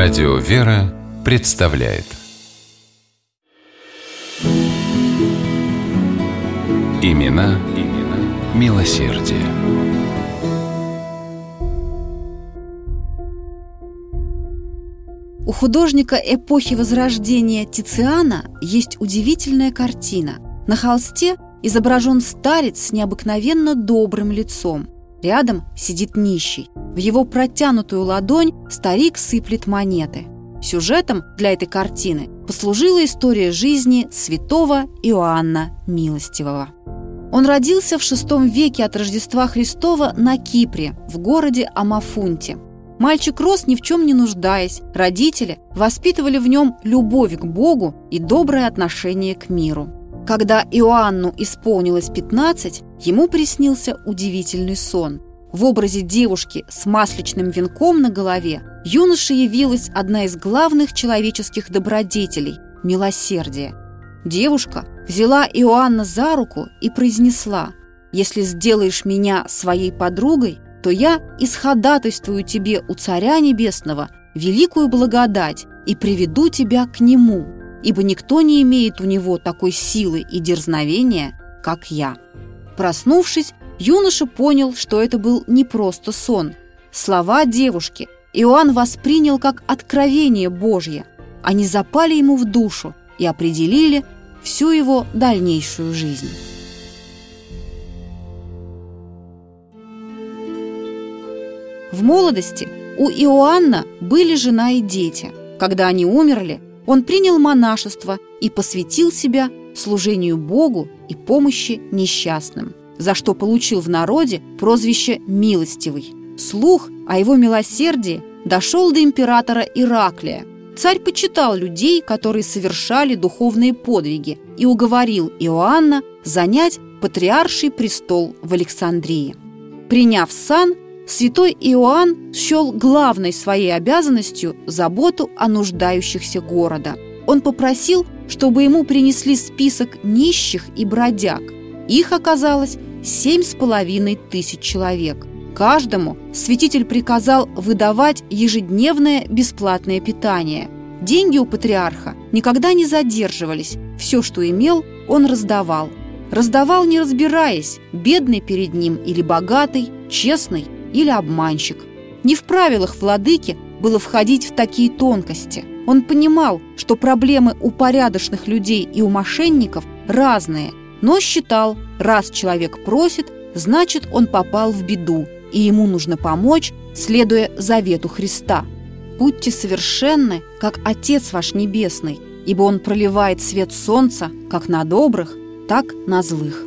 Радио «Вера» представляет Имена, имена милосердие. У художника эпохи Возрождения Тициана есть удивительная картина. На холсте изображен старец с необыкновенно добрым лицом. Рядом сидит нищий. В его протянутую ладонь старик сыплет монеты. Сюжетом для этой картины послужила история жизни святого Иоанна Милостивого. Он родился в VI веке от Рождества Христова на Кипре, в городе Амафунте. Мальчик рос ни в чем не нуждаясь, родители воспитывали в нем любовь к Богу и доброе отношение к миру. Когда Иоанну исполнилось 15, ему приснился удивительный сон. В образе девушки с масличным венком на голове юноше явилась одна из главных человеческих добродетелей – милосердие. Девушка взяла Иоанна за руку и произнесла «Если сделаешь меня своей подругой, то я исходатайствую тебе у Царя Небесного великую благодать и приведу тебя к Нему, ибо никто не имеет у Него такой силы и дерзновения, как я». Проснувшись, юноша понял, что это был не просто сон. Слова девушки Иоанн воспринял как откровение Божье. Они запали ему в душу и определили всю его дальнейшую жизнь. В молодости у Иоанна были жена и дети. Когда они умерли, он принял монашество и посвятил себя служению Богу и помощи несчастным, за что получил в народе прозвище «милостивый». Слух о его милосердии дошел до императора Ираклия. Царь почитал людей, которые совершали духовные подвиги, и уговорил Иоанна занять патриарший престол в Александрии. Приняв сан, святой Иоанн счел главной своей обязанностью заботу о нуждающихся города. Он попросил, чтобы ему принесли список нищих и бродяг. Их оказалось семь с половиной тысяч человек. Каждому святитель приказал выдавать ежедневное бесплатное питание. Деньги у патриарха никогда не задерживались, все, что имел, он раздавал. Раздавал, не разбираясь, бедный перед ним или богатый, честный или обманщик. Не в правилах владыки было входить в такие тонкости. Он понимал, что проблемы у порядочных людей и у мошенников разные, но считал, раз человек просит, значит он попал в беду, и ему нужно помочь, следуя завету Христа. «Будьте совершенны, как Отец ваш Небесный, ибо Он проливает свет солнца как на добрых, так на злых».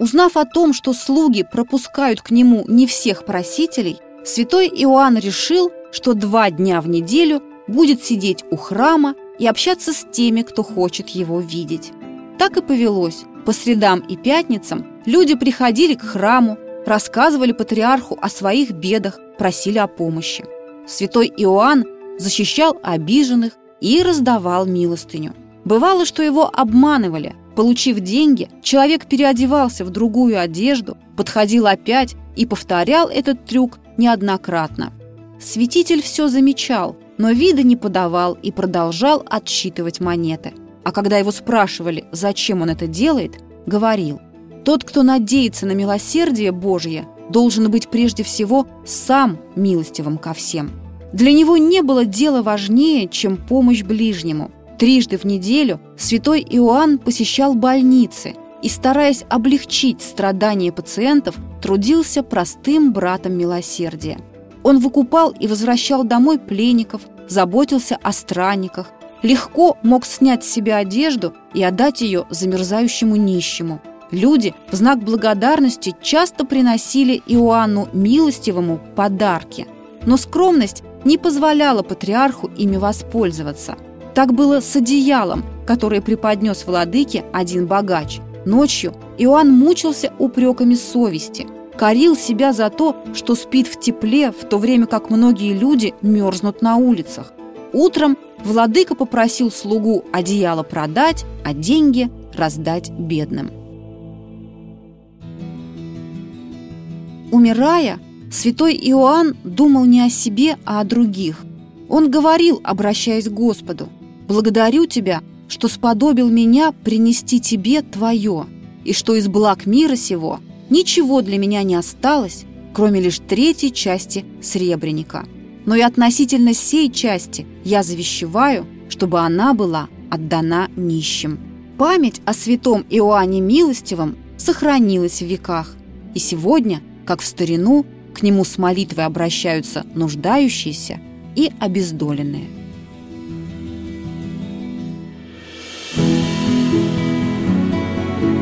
Узнав о том, что слуги пропускают к нему не всех просителей, святой Иоанн решил, что два дня в неделю будет сидеть у храма и общаться с теми, кто хочет его видеть. Так и повелось. По средам и пятницам люди приходили к храму, рассказывали патриарху о своих бедах, просили о помощи. Святой Иоанн защищал обиженных и раздавал милостыню. Бывало, что его обманывали. Получив деньги, человек переодевался в другую одежду, подходил опять и повторял этот трюк неоднократно. Святитель все замечал, но вида не подавал и продолжал отсчитывать монеты. А когда его спрашивали, зачем он это делает, говорил, «Тот, кто надеется на милосердие Божье, должен быть прежде всего сам милостивым ко всем». Для него не было дела важнее, чем помощь ближнему. Трижды в неделю святой Иоанн посещал больницы и, стараясь облегчить страдания пациентов, трудился простым братом милосердия. Он выкупал и возвращал домой пленников, заботился о странниках, легко мог снять с себя одежду и отдать ее замерзающему нищему. Люди в знак благодарности часто приносили Иоанну Милостивому подарки. Но скромность не позволяла патриарху ими воспользоваться. Так было с одеялом, которое преподнес владыке один богач. Ночью Иоанн мучился упреками совести, корил себя за то, что спит в тепле, в то время как многие люди мерзнут на улицах. Утром владыка попросил слугу одеяло продать, а деньги раздать бедным. Умирая, святой Иоанн думал не о себе, а о других. Он говорил, обращаясь к Господу, «Благодарю Тебя, что сподобил меня принести Тебе Твое, и что из благ мира сего ничего для меня не осталось, кроме лишь третьей части сребреника. Но и относительно сей части я завещеваю, чтобы она была отдана нищим. Память о святом Иоанне Милостивом сохранилась в веках, и сегодня, как в старину, к нему с молитвой обращаются нуждающиеся и обездоленные.